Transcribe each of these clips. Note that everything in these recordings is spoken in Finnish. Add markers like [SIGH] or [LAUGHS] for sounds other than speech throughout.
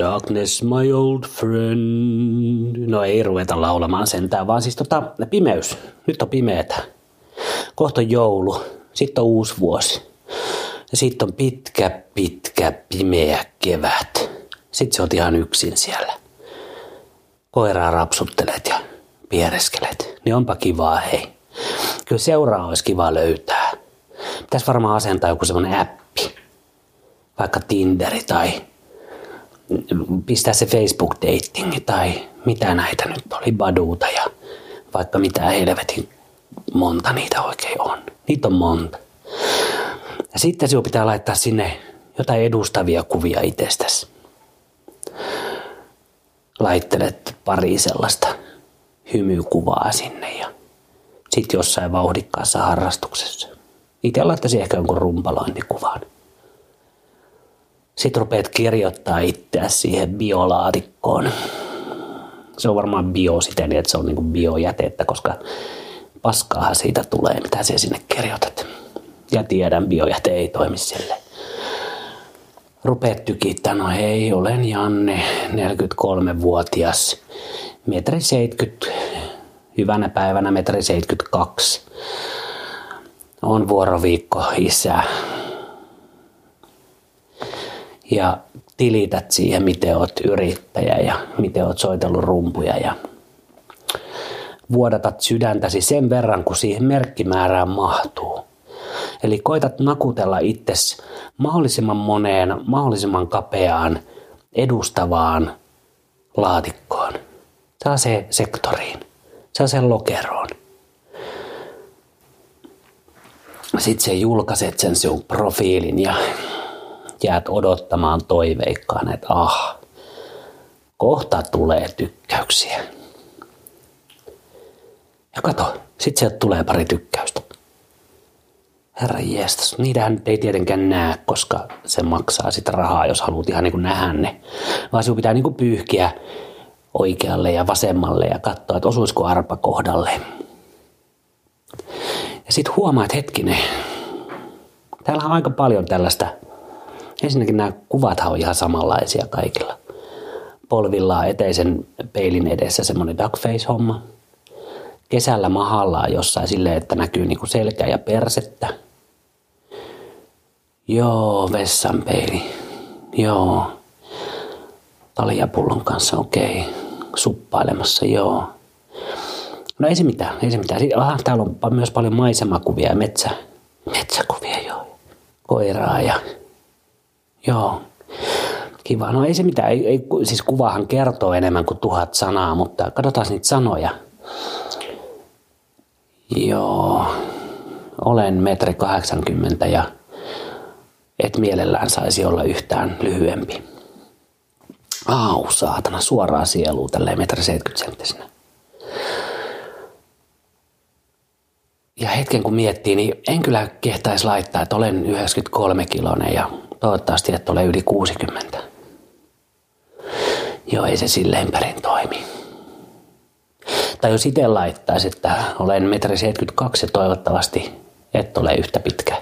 Darkness, my old friend. No ei ruveta laulamaan sentään, vaan siis tota, pimeys. Nyt on pimeetä. Kohta joulu, sitten on uusi vuosi. Ja sitten on pitkä, pitkä, pimeä kevät. Sitten se on ihan yksin siellä. Koiraa rapsuttelet ja piereskelet. Niin onpa kivaa, hei. Kyllä seuraa olisi kiva löytää. Pitäisi varmaan asentaa joku semmoinen appi. Vaikka Tinderi tai pistää se Facebook-dating tai mitä näitä nyt oli, Baduuta ja vaikka mitä helvetin monta niitä oikein on. Niitä on monta. Ja sitten sinun pitää laittaa sinne jotain edustavia kuvia itsestäsi. Laittelet pari sellaista hymykuvaa sinne ja sitten jossain vauhdikkaassa harrastuksessa. Itse laittaisin ehkä jonkun rumpalointikuvan. Sitten rupeat kirjoittaa itseä siihen biolaatikkoon. Se on varmaan bio siten, että se on niinku biojätettä, koska paskaahan siitä tulee, mitä se sinne kirjoitat. Ja tiedän, biojäte ei toimi sille. Rupeat tykittää, no hei, olen Janne, 43-vuotias, metri 70, hyvänä päivänä metri 72. On vuoroviikko isä. Ja tilität siihen, miten oot yrittäjä ja miten oot soitellut rumpuja ja vuodatat sydäntäsi sen verran, kun siihen merkkimäärään mahtuu. Eli koitat nakutella itses mahdollisimman moneen, mahdollisimman kapeaan, edustavaan laatikkoon. se sektoriin, se lokeroon. Sitten se julkaiset sen sun profiilin ja jäät odottamaan toiveikkaan, että ah, kohta tulee tykkäyksiä. Ja kato, sit sieltä tulee pari tykkäystä. Herra jestas, niitähän ei tietenkään näe, koska se maksaa sitä rahaa, jos haluat ihan niin kuin nähdä ne. Vaan sinun pitää niin kuin pyyhkiä oikealle ja vasemmalle ja katsoa, että osuisiko arpa kohdalle. Ja sitten huomaa, että hetkinen, täällä on aika paljon tällaista. Ensinnäkin nämä kuvat on ihan samanlaisia kaikilla. Polvillaan eteisen peilin edessä semmoinen duckface-homma. Kesällä mahallaan jossain silleen, että näkyy niinku selkä ja persettä. Joo, vessanpeili. Joo. Taljapullon kanssa, okei. Okay. Suppailemassa, joo. No ei se mitään, ei se mitään. Aha, täällä on myös paljon maisemakuvia ja metsä, metsäkuvia, joo. Koiraa ja joo. Kiva. No ei se mitään, ei, ei, siis kuvahan kertoo enemmän kuin tuhat sanaa, mutta katsotaan niitä sanoja. Joo, olen metri 80 ja et mielellään saisi olla yhtään lyhyempi. Au, saatana, suoraa sielua tälleen metri 70 senttisenä. Ja hetken kun miettii, niin en kyllä kehtaisi laittaa, että olen 93 kilonen ja toivottavasti, että olen yli 60. Joo, ei se silleen perin toimi. Tai jos itse laittaisi, että olen 1,72 ja toivottavasti et ole yhtä pitkä.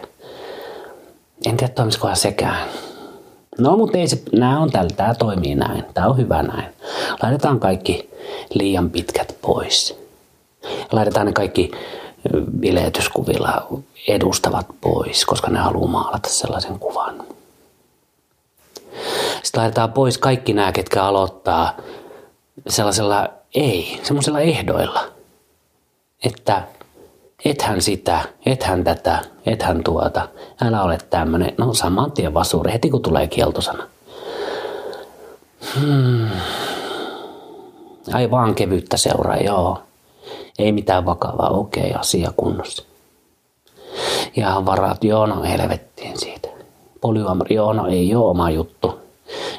En tiedä, toimisikohan sekään. No, mutta ei se, nämä on tällä, tämä toimii näin. Tämä on hyvä näin. Laitetaan kaikki liian pitkät pois. Laitetaan ne kaikki bileetyskuvilla edustavat pois, koska ne haluaa maalata sellaisen kuvan. Sitten laitetaan pois kaikki nämä, ketkä aloittaa sellaisella ei, semmoisella ehdoilla, että ethän sitä, ethän tätä, ethän tuota, älä ole tämmöinen. No saman tien vasuri, heti kun tulee kieltosana. Hmm. Ai vaan kevyttä seuraa, joo. Ei mitään vakavaa, okei, okay, asia kunnossa. Ja varat, joo, no helvettiin siitä. Polyamori, joo, no ei ole oma juttu.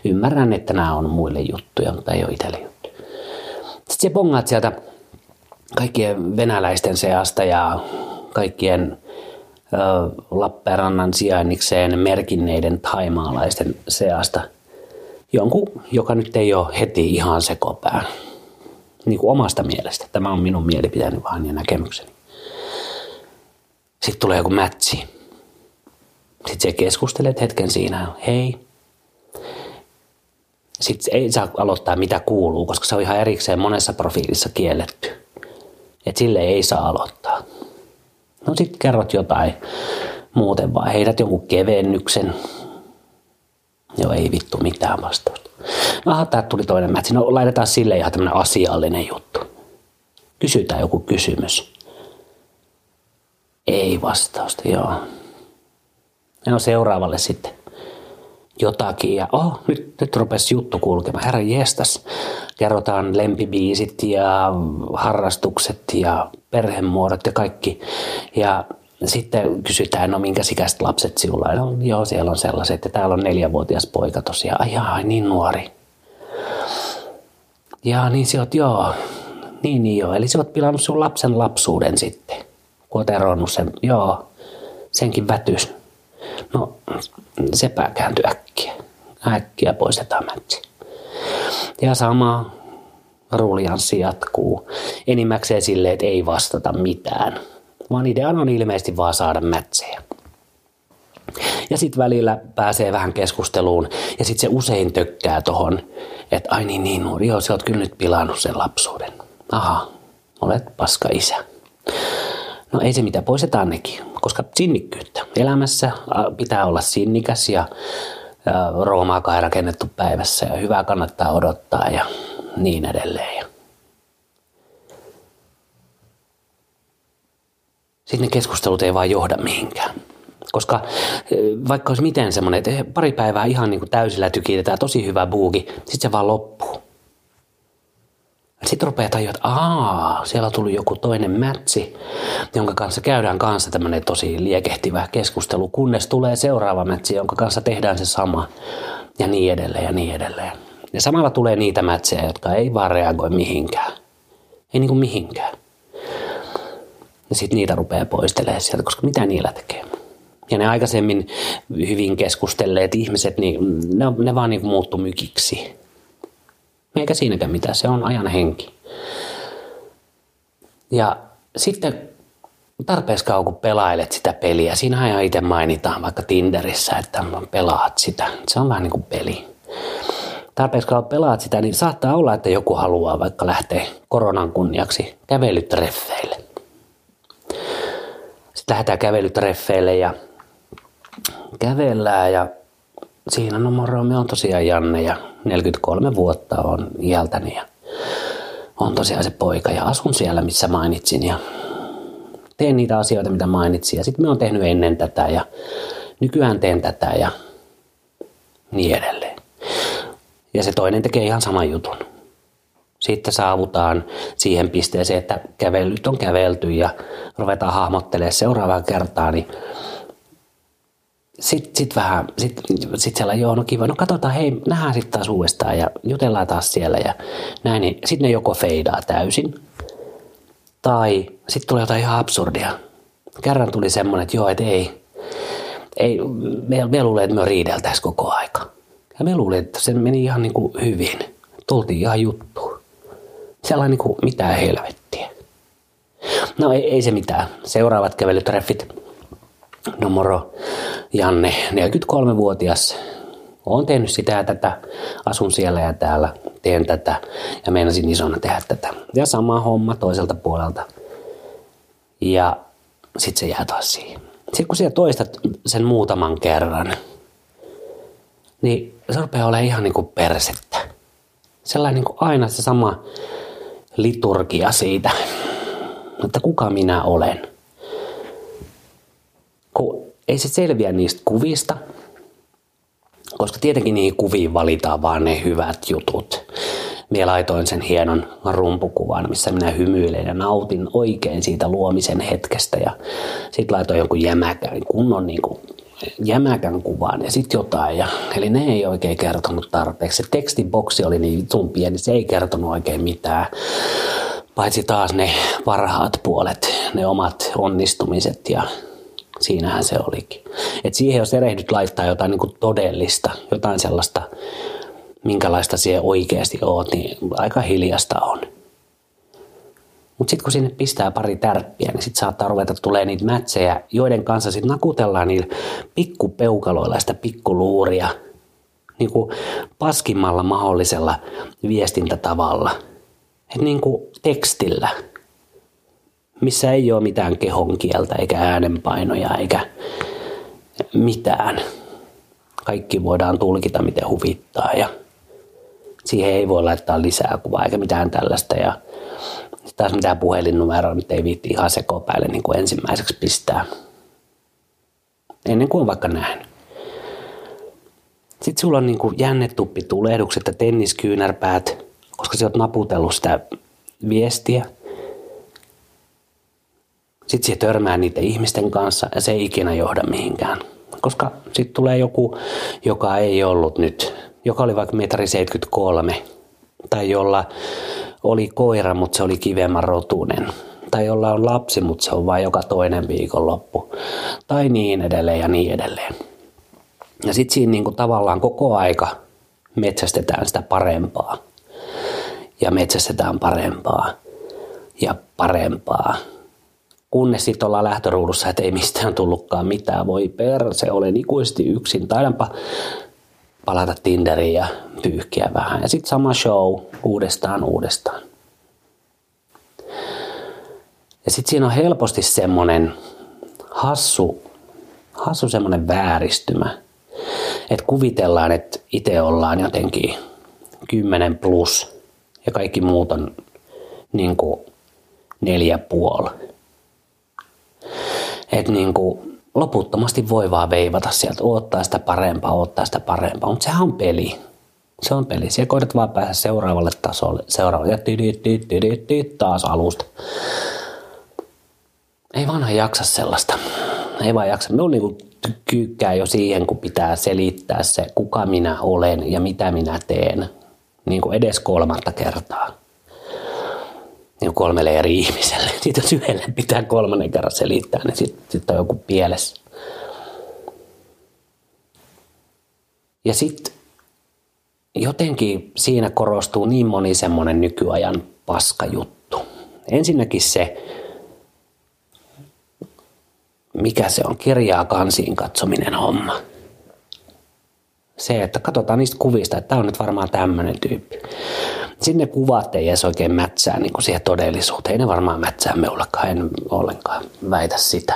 Ymmärrän, että nämä on muille juttuja, mutta ei ole itselle juttu. Sitten se pongaat sieltä kaikkien venäläisten seasta ja kaikkien ö, Lappeenrannan sijainnikseen merkinneiden taimaalaisten seasta jonkun, joka nyt ei ole heti ihan sekopää niin kuin omasta mielestä. Tämä on minun mielipiteeni vaan ja näkemykseni. Sitten tulee joku mätsi. Sitten se keskustelet hetken siinä, hei, Sitten ei saa aloittaa mitä kuuluu, koska se on ihan erikseen monessa profiilissa kielletty. Että sille ei saa aloittaa. No sitten kerrot jotain muuten vaan. Heität jonkun kevennyksen. Joo, ei vittu mitään vastausta. Aha, tää tuli toinen mätsi. No laitetaan sille ihan tämmönen asiallinen juttu. Kysytään joku kysymys. Ei vastausta, joo. No seuraavalle sitten jotakin ja oh, nyt, nyt rupesi juttu kulkemaan. Herra jestas, kerrotaan lempibiisit ja harrastukset ja perhemuodot ja kaikki. Ja sitten kysytään, no minkä sikäiset lapset sinulla No joo, siellä on sellaiset. Ja täällä on neljävuotias poika tosiaan. Ai jaa, niin nuori. Ja niin sä oot, joo. Niin, niin joo. Eli sä oot pilannut sun lapsen lapsuuden sitten. Kun oot sen, joo. Senkin vätys. No, sepä kääntyi äkkiä. Äkkiä poistetaan mätsi. Ja sama ruljanssi jatkuu. Enimmäkseen silleen, että ei vastata mitään. Vaan ideana on ilmeisesti vaan saada mätsejä. Ja sitten välillä pääsee vähän keskusteluun ja sitten se usein tökkää tohon, että ai niin niin nuori, joo sä oot kyllä nyt pilannut sen lapsuuden. Aha, olet paska isä. No ei se mitä, poistetaan nekin, koska sinnikkyyttä. Elämässä pitää olla sinnikäs ja, Roomaakaan ei rakennettu päivässä ja hyvää kannattaa odottaa ja niin edelleen. Sitten ne keskustelut ei vaan johda mihinkään. Koska vaikka olisi miten semmoinen, että pari päivää ihan niin kuin täysillä tykitetään, tosi hyvä buuki, sitten se vaan loppuu. Sitten rupeaa tajua, että aa, siellä tullut joku toinen mätsi, jonka kanssa käydään kanssa tämmöinen tosi liekehtivä keskustelu, kunnes tulee seuraava mätsi, jonka kanssa tehdään se sama ja niin edelleen ja niin edelleen. Ja samalla tulee niitä mätsejä, jotka ei vaan reagoi mihinkään. Ei niin kuin mihinkään. Ja sitten niitä rupeaa poistelemaan sieltä, koska mitä niillä tekee. Ja ne aikaisemmin hyvin keskustelleet ihmiset, niin ne, ne vaan niin muuttu mykiksi eikä siinäkään mitään, se on ajan henki. Ja sitten tarpeeksi kauan kun pelailet sitä peliä, siinä ihan itse mainitaan vaikka Tinderissä, että pelaat sitä. Se on vähän niin kuin peli. Tarpeeksi kauan pelaat sitä, niin saattaa olla, että joku haluaa vaikka lähteä koronan kunniaksi kävelytreffeille. Sitten lähdetään kävelytreffeille ja kävellään ja siinä no moro, me on tosiaan Janne ja 43 vuotta on iältäni ja on tosiaan se poika ja asun siellä, missä mainitsin ja teen niitä asioita, mitä mainitsin. Ja sitten me on tehnyt ennen tätä ja nykyään teen tätä ja niin edelleen. Ja se toinen tekee ihan saman jutun. Sitten saavutaan siihen pisteeseen, että kävelyt on kävelty ja ruvetaan hahmottelemaan seuraavaa kertaa, niin sitten sit vähän, sitten sit siellä, joo, no kiva, no katsotaan, hei, nähdään sitten taas uudestaan ja jutellaan taas siellä ja näin, niin sitten ne joko feidaa täysin, tai sitten tulee jotain ihan absurdia. Kerran tuli semmoinen, että joo, että ei, ei me, me luulee, että me riideltäisiin koko aika. Ja me luulee, että se meni ihan niin kuin hyvin. Tultiin ihan juttuun. Siellä on niin kuin mitään helvettiä. No ei, ei se mitään. Seuraavat kävelytreffit No moro, Janne, 43-vuotias. Olen tehnyt sitä ja tätä, asun siellä ja täällä, teen tätä ja meinasin isona tehdä tätä. Ja sama homma toiselta puolelta. Ja sitten se jää taas siihen. Sitten kun siellä toistat sen muutaman kerran, niin se rupeaa olemaan ihan niin kuin persettä. Sellainen niin kuin aina se sama liturgia siitä, että kuka minä olen – ei se selviä niistä kuvista, koska tietenkin niihin kuviin valitaan vaan ne hyvät jutut. Minä laitoin sen hienon rumpukuvan, missä minä hymyilen ja nautin oikein siitä luomisen hetkestä. Ja sitten laitoin jonkun jämäkän, kunnon niin kuin jämäkän kuvan ja sitten jotain. Ja, eli ne ei oikein kertonut tarpeeksi. Se tekstiboksi oli niin vitun pieni, se ei kertonut oikein mitään. Paitsi taas ne parhaat puolet, ne omat onnistumiset ja siinähän se olikin. Et siihen jos erehdyt laittaa jotain niin kuin todellista, jotain sellaista, minkälaista siihen oikeasti oot, niin aika hiljasta on. Mutta sitten kun sinne pistää pari tärppiä, niin sitten saattaa ruveta tulee niitä mätsejä, joiden kanssa sitten nakutellaan niillä pikkupeukaloilla sitä pikkuluuria niin kuin paskimmalla mahdollisella viestintätavalla. Et niin kuin tekstillä, missä ei ole mitään kehon kieltä eikä äänenpainoja eikä mitään. Kaikki voidaan tulkita miten huvittaa ja siihen ei voi laittaa lisää kuvaa eikä mitään tällaista. Ja taas mitään puhelinnumeroa nyt ei viitti ihan sekopäälle niin kuin ensimmäiseksi pistää. Ennen kuin on vaikka nähnyt. Sitten sulla on niin kuin jännetuppi tulehdukset ja tenniskyynärpäät, koska sä oot naputellut sitä viestiä. Sitten se törmää niiden ihmisten kanssa ja se ei ikinä johda mihinkään. Koska sitten tulee joku, joka ei ollut nyt, joka oli vaikka metri 73 tai jolla oli koira, mutta se oli kivemmän rotunen. Tai jolla on lapsi, mutta se on vain joka toinen viikonloppu. Tai niin edelleen ja niin edelleen. Ja sitten siinä niinku tavallaan koko aika metsästetään sitä parempaa. Ja metsästetään parempaa ja parempaa. Kunnes sitten ollaan lähtöruudussa, että ei mistään tullutkaan mitään. Voi per, se olen ikuisesti yksin. Taidanpa palata Tinderiin ja pyyhkiä vähän. Ja sitten sama show uudestaan uudestaan. Ja sitten siinä on helposti semmoinen hassu, hassu semmoinen vääristymä. Että kuvitellaan, että itse ollaan jotenkin 10 plus ja kaikki muut on niin kuin neljä puoli. Että niin kuin loputtomasti voi vaan veivata sieltä, ottaa sitä parempaa, ottaa sitä parempaa, mutta sehän on peli. Se on peli. Siellä koetat vaan päästä seuraavalle tasolle, seuraavalle ja taas alusta. Ei vanha jaksa sellaista. Ei vaan jaksa. Minulla niinku kyykkää jo siihen, kun pitää selittää se, kuka minä olen ja mitä minä teen. Niin kuin edes kolmatta kertaa niin kolmelle eri ihmiselle. [LAUGHS] Siitä jos yhdelle pitää kolmannen kerran selittää, niin sitten sit on joku pielessä. Ja sitten jotenkin siinä korostuu niin moni semmoinen nykyajan paskajuttu. Ensinnäkin se, mikä se on, kirjaa kansiin katsominen homma. Se, että katsotaan niistä kuvista, että tämä on nyt varmaan tämmöinen tyyppi sinne kuvat ei edes oikein mätsää niin kuin siihen todellisuuteen. Ei ne varmaan mätsää meullekaan, en ollenkaan väitä sitä.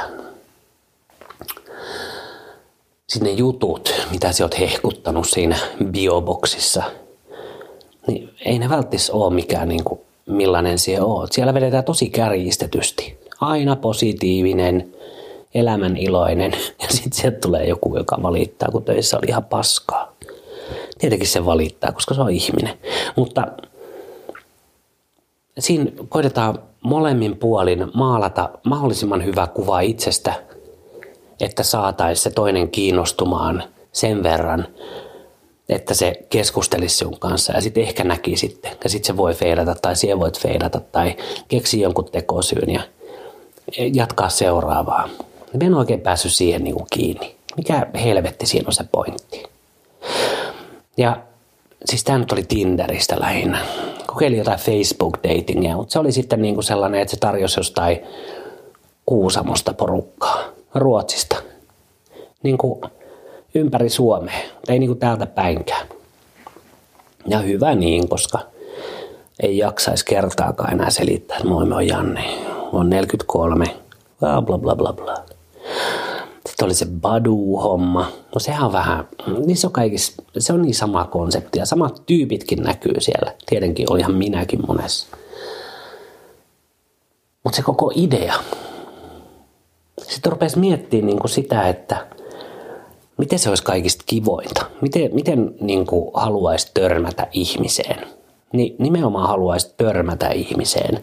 Sitten ne jutut, mitä sä oot hehkuttanut siinä bioboksissa, niin ei ne välttis ole mikään niin kuin millainen siellä oot. Siellä vedetään tosi kärjistetysti. Aina positiivinen, elämän iloinen ja sitten sieltä tulee joku, joka valittaa, kun töissä oli ihan paskaa. Tietenkin se valittaa, koska se on ihminen. Mutta siinä koitetaan molemmin puolin maalata mahdollisimman hyvä kuva itsestä, että saataisiin se toinen kiinnostumaan sen verran, että se keskustelisi sinun kanssa ja sitten ehkä näki sitten. Ja sitten se voi feidata tai siihen voit feidata tai keksi jonkun tekosyyn ja jatkaa seuraavaa. Me en oikein päässyt siihen niin kuin kiinni. Mikä helvetti siinä on se pointti? Ja siis tämä nyt oli Tinderistä lähinnä kokeilin jotain Facebook-datingia, mutta se oli sitten niin kuin sellainen, että se tarjosi jostain Kuusamosta porukkaa, Ruotsista, niin kuin ympäri Suomea, ei niin kuin täältä päinkään. Ja hyvä niin, koska ei jaksaisi kertaakaan enää selittää, että moi, mä oon Janne, on 43, bla bla bla bla bla. Sitten oli se Badu-homma. No sehän on vähän, niissä on kaikissa, se on niin sama konsepti ja samat tyypitkin näkyy siellä. Tietenkin olihan minäkin monessa. Mutta se koko idea. Sitten rupesi miettimään niin sitä, että miten se olisi kaikista kivointa. Miten, miten niin haluaisi törmätä ihmiseen – niin nimenomaan haluaisit törmätä ihmiseen,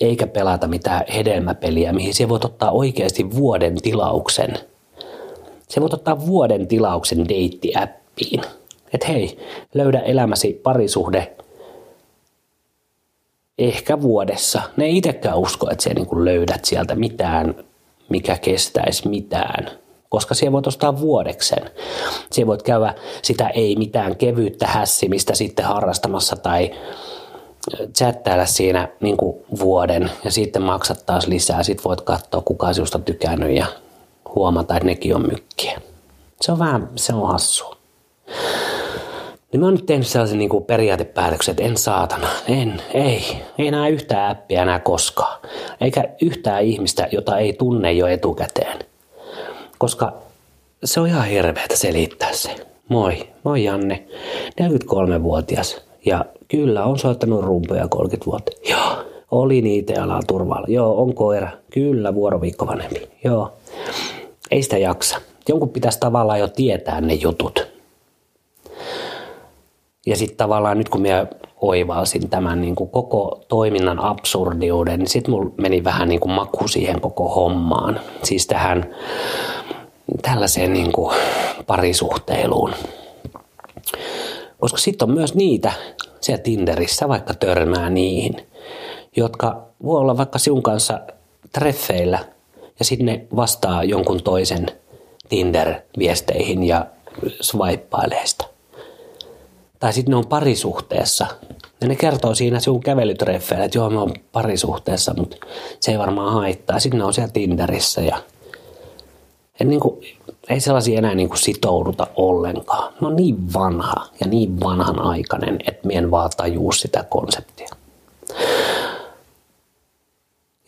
eikä pelata mitään hedelmäpeliä, mihin se voit ottaa oikeasti vuoden tilauksen. Se voit ottaa vuoden tilauksen deittiäppiin. Että hei, löydä elämäsi parisuhde ehkä vuodessa. Ne ei itsekään usko, että sä niin löydät sieltä mitään, mikä kestäisi mitään koska siellä voit ostaa vuodeksen. Siellä voit käydä sitä ei mitään kevyyttä hässimistä sitten harrastamassa tai chattailla siinä niin kuin vuoden ja sitten maksat taas lisää. Sitten voit katsoa, kuka sinusta tykännyt ja huomata, että nekin on mykkiä. Se on vähän, se on hassua. Niin mä oon nyt tehnyt sellaisen niin kuin periaatepäätöksen, että en saatana, en, ei, ei enää yhtään appia enää koskaan. Eikä yhtään ihmistä, jota ei tunne jo etukäteen. Koska se on ihan hirveätä selittää se. Moi, moi Janne, 43-vuotias. Ja kyllä, on soittanut rumpuja 30 vuotta. Joo, oli niitä alaa turvalla. Joo, on koira. Kyllä, vuoroviikko vanhempi. Joo, ei sitä jaksa. Jonkun pitäisi tavallaan jo tietää ne jutut. Ja sitten tavallaan nyt kun minä oivalsin tämän niin kuin koko toiminnan absurdiuden, niin sitten mulla meni vähän niin kuin maku siihen koko hommaan. Siis tähän tällaiseen niin kuin parisuhteiluun. Koska sitten on myös niitä siellä Tinderissä, vaikka törmää niihin, jotka voi olla vaikka sinun kanssa treffeillä ja sitten ne vastaa jonkun toisen Tinder-viesteihin ja swippailee sitä. Tai sitten ne on parisuhteessa. Ja ne kertoo siinä sinun kävelytreffeillä, että joo, me on parisuhteessa, mutta se ei varmaan haittaa. Sitten ne on siellä Tinderissä ja en niin kuin, ei sellaisia enää niin kuin sitouduta ollenkaan. No niin vanha ja niin vanhanaikainen, että mien vaan tajuu sitä konseptia.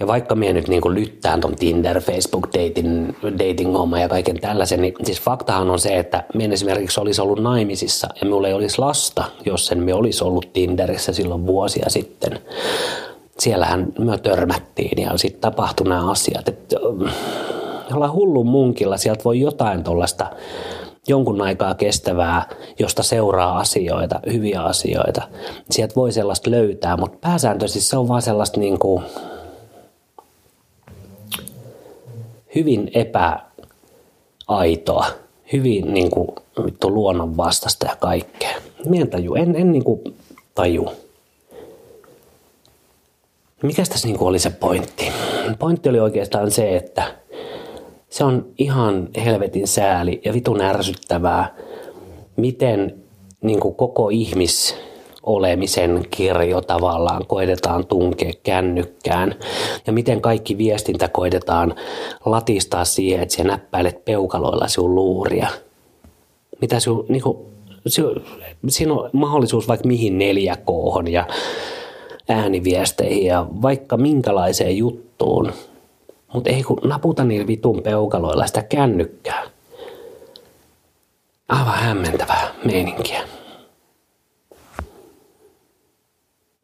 Ja vaikka minä nyt niin lyttään ton Tinder, Facebook, dating, dating homma ja kaiken tällaisen, niin siis faktahan on se, että minä esimerkiksi olisi ollut naimisissa ja minulla ei olisi lasta, jos sen me olisi ollut Tinderissä silloin vuosia sitten. Siellähän me törmättiin ja sitten tapahtui nämä asiat. Että jollain hullun munkilla sieltä voi jotain tuollaista jonkun aikaa kestävää, josta seuraa asioita, hyviä asioita. Sieltä voi sellaista löytää, mutta pääsääntöisesti se on vaan sellaista niin kuin hyvin epäaitoa, hyvin niin kuin, vittu luonnon vastasta ja kaikkea. Mien taju, en, en niin kuin taju. Mikäs tässä niin kuin oli se pointti? Pointti oli oikeastaan se, että se on ihan helvetin sääli ja vitun ärsyttävää, miten niin kuin koko ihmis olemisen kirjo tavallaan koitetaan tunkea kännykkään ja miten kaikki viestintä koitetaan latistaa siihen, että sä näppäilet peukaloilla sinun luuria. Mitä sinun, niin kuin, siinä on mahdollisuus vaikka mihin 4 k ja ääniviesteihin ja vaikka minkälaiseen juttuun, mutta ei kun naputa niillä vitun peukaloilla sitä kännykkää. Aivan hämmentävää meininkiä.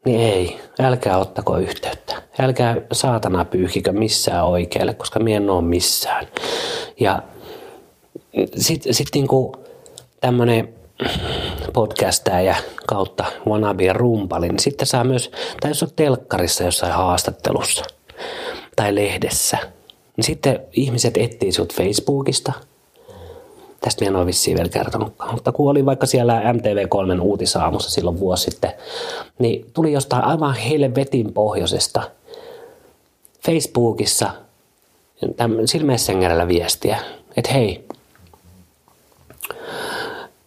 Niin ei, älkää ottako yhteyttä. Älkää saatana pyyhkikö missään oikealle, koska mie en ole missään. Ja sitten sit niinku tämmönen podcastaja kautta wannabe rumpali, niin sitten saa myös, tai jos on telkkarissa jossain haastattelussa tai lehdessä, niin sitten ihmiset etsii sinut Facebookista – Tästä minä en ole vissiin vielä kertonutkaan. Mutta kun oli vaikka siellä MTV3 uutisaamussa silloin vuosi sitten, niin tuli jostain aivan helvetin pohjoisesta Facebookissa sillä Messengerillä viestiä, että hei,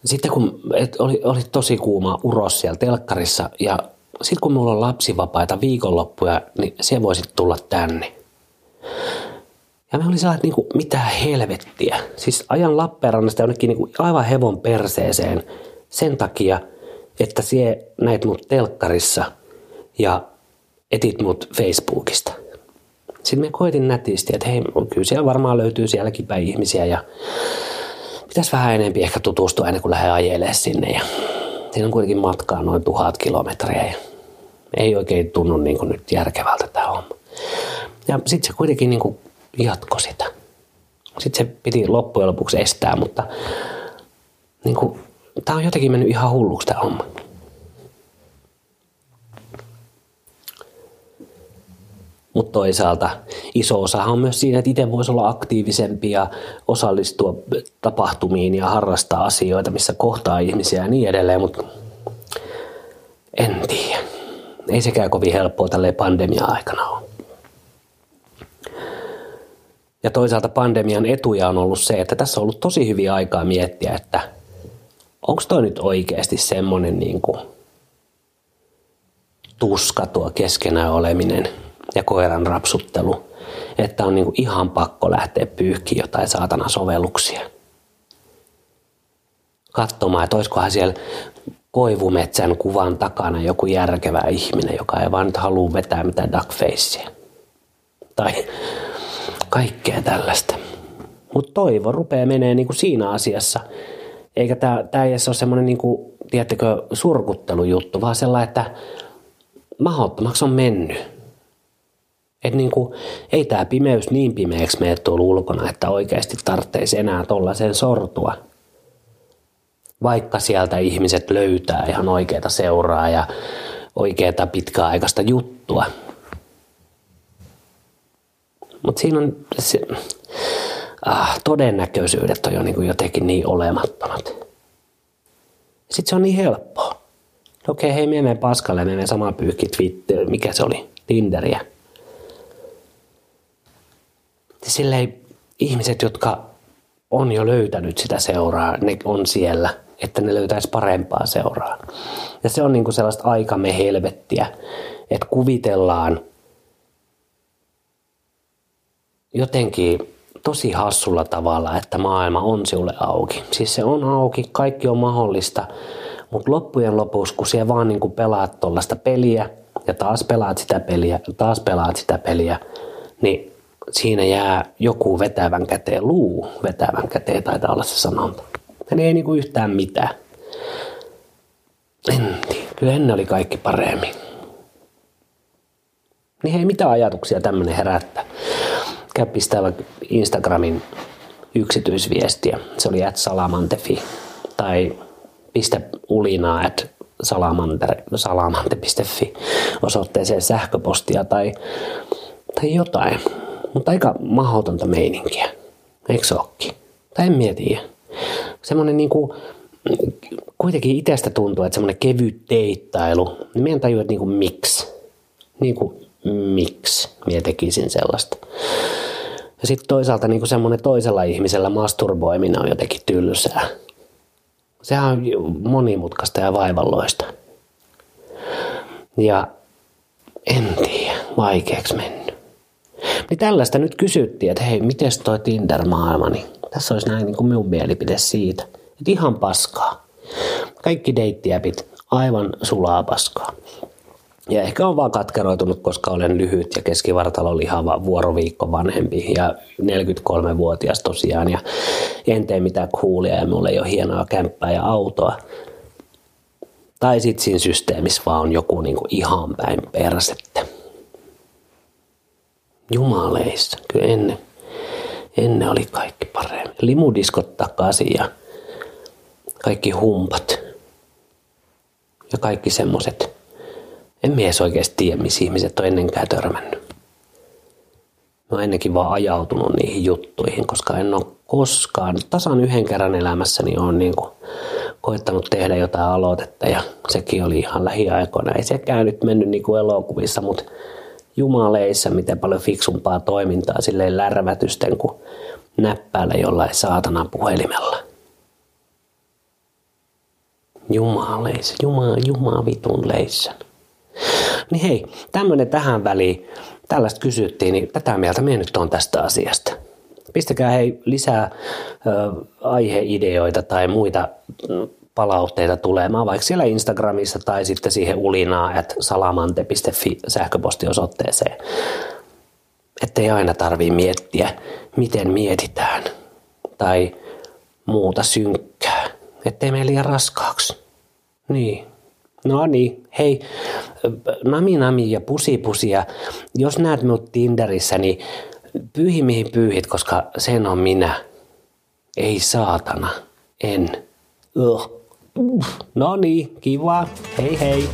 sitten kun et oli, oli tosi kuuma uros siellä telkkarissa ja sitten kun mulla on lapsivapaita viikonloppuja, niin se voisit tulla tänne. Ja me oli sellainen, että niin kuin, mitä helvettiä. Siis ajan Lappeenrannasta jonnekin niin kuin aivan hevon perseeseen sen takia, että sie näit mut telkkarissa ja etit mut Facebookista. Sitten me koitin nätisti, että hei, kyllä siellä varmaan löytyy sielläkin päin ihmisiä ja pitäisi vähän enempi ehkä tutustua ennen kuin lähde ajelemaan sinne. Ja siinä on kuitenkin matkaa noin tuhat kilometriä ja ei oikein tunnu niin kuin nyt järkevältä tämä homma. Ja sitten se kuitenkin niin kuin jatko sitä. Sitten se piti loppujen lopuksi estää, mutta niin kuin, tämä on jotenkin mennyt ihan hulluksi tämä homma. Mutta toisaalta iso osa on myös siinä, että itse voisi olla aktiivisempi ja osallistua tapahtumiin ja harrastaa asioita, missä kohtaa ihmisiä ja niin edelleen, mutta en tiedä. Ei sekään kovin helppoa tälle pandemia-aikana ole. Ja toisaalta pandemian etuja on ollut se, että tässä on ollut tosi hyviä aikaa miettiä, että onko toi nyt oikeasti semmoinen niin kuin tuska tuo keskenään oleminen ja koiran rapsuttelu, että on niin kuin ihan pakko lähteä pyyhkiä jotain saatana sovelluksia. Katsomaan, että olisikohan siellä koivumetsän kuvan takana joku järkevä ihminen, joka ei vaan nyt halua vetää mitään duckfacea. Tai kaikkea tällaista. Mutta toivo rupeaa menee niinku siinä asiassa. Eikä tämä ei ole semmoinen, niinku, tiedättekö, surkuttelujuttu, vaan sellainen, että mahdottomaksi on mennyt. Et niinku, ei tämä pimeys niin pimeäksi mene tuolla ulkona, että oikeasti tarvitsisi enää tuollaiseen sortua. Vaikka sieltä ihmiset löytää ihan oikeita seuraa ja oikeata pitkäaikaista juttua. Mutta siinä on se, ah, todennäköisyydet on jo niin kuin jotenkin niin olemattomat. Sitten se on niin helppoa. Okei, okay, hei, me menemme paskalle, me sama pyyhki Twitter, mikä se oli, Tinderiä. Silleen ihmiset, jotka on jo löytänyt sitä seuraa, ne on siellä, että ne löytäisi parempaa seuraa. Ja se on niin kuin sellaista aikamme helvettiä, että kuvitellaan jotenkin tosi hassulla tavalla, että maailma on sinulle auki. Siis se on auki, kaikki on mahdollista, mutta loppujen lopuksi, kun siellä vaan niin kuin pelaat tuollaista peliä ja taas pelaat sitä peliä ja taas pelaat sitä peliä, niin siinä jää joku vetävän käteen, luu vetävän käteen taitaa olla se sanonta. Eli ei niinku yhtään mitään. En tiedä, kyllä ennen oli kaikki paremmin. Niin hei, mitä ajatuksia tämmönen herättää? Käy pistää Instagramin yksityisviestiä. Se oli at salamantefi. Tai pistä ulinaa at salamante.fi osoitteeseen sähköpostia tai, tai jotain. Mutta aika mahdotonta meininkiä. Eikö se olekin? Tai en mieti. Semmoinen niinku, kuitenkin itsestä tuntuu, että semmoinen kevyt teittailu, niin meidän tajua, että niinku miksi. Niinku miksi minä tekisin sellaista. Ja sitten toisaalta niin semmoinen toisella ihmisellä masturboiminen on jotenkin tylsää. Sehän on monimutkaista ja vaivalloista. Ja en tiedä, vaikeaksi mennyt. Niin tällaista nyt kysyttiin, että hei, miten toi Tinder-maailma, niin tässä olisi näin niin kuin minun mielipide siitä. Että ihan paskaa. Kaikki deittiäpit, aivan sulaa paskaa. Ja ehkä on vaan katkeroitunut, koska olen lyhyt ja keskivartalo lihava vuoroviikko vanhempi ja 43-vuotias tosiaan. Ja en tee mitään coolia ja mulla ei ole hienoa kämppää ja autoa. Tai sitten siinä systeemissä vaan on joku niinku ihan päin persettä. Jumaleissa, kyllä ennen, ennen oli kaikki paremmin. Limudiskot takaisin ja kaikki humpat ja kaikki semmoset en mies oikeasti tiedä, missä ihmiset on ennenkään törmännyt. Mä oon ennenkin vaan ajautunut niihin juttuihin, koska en ole koskaan, tasan yhden kerran elämässäni on niin kuin koittanut tehdä jotain aloitetta ja sekin oli ihan lähiaikoina. Ei sekään nyt mennyt niin kuin elokuvissa, mutta jumaleissa miten paljon fiksumpaa toimintaa silleen lärvätysten kuin näppäillä jollain saatana puhelimella. Jumaleissa, jumala, jumala vitun leissän. Niin hei, tämmöinen tähän väliin, tällaista kysyttiin, niin tätä mieltä minä nyt on tästä asiasta. Pistäkää hei lisää ö, aiheideoita tai muita palautteita tulemaan, vaikka siellä Instagramissa tai sitten siihen ulinaa at salamante.fi sähköpostiosoitteeseen. Että ei aina tarvii miettiä, miten mietitään tai muuta synkkää, ettei mene liian raskaaksi. Niin. No niin, hei, nami nami ja pusi pusi ja jos näet minut Tinderissä, niin pyyhi mihin pyyhit, koska sen on minä. Ei saatana, en. No niin, kiva. Hei hei.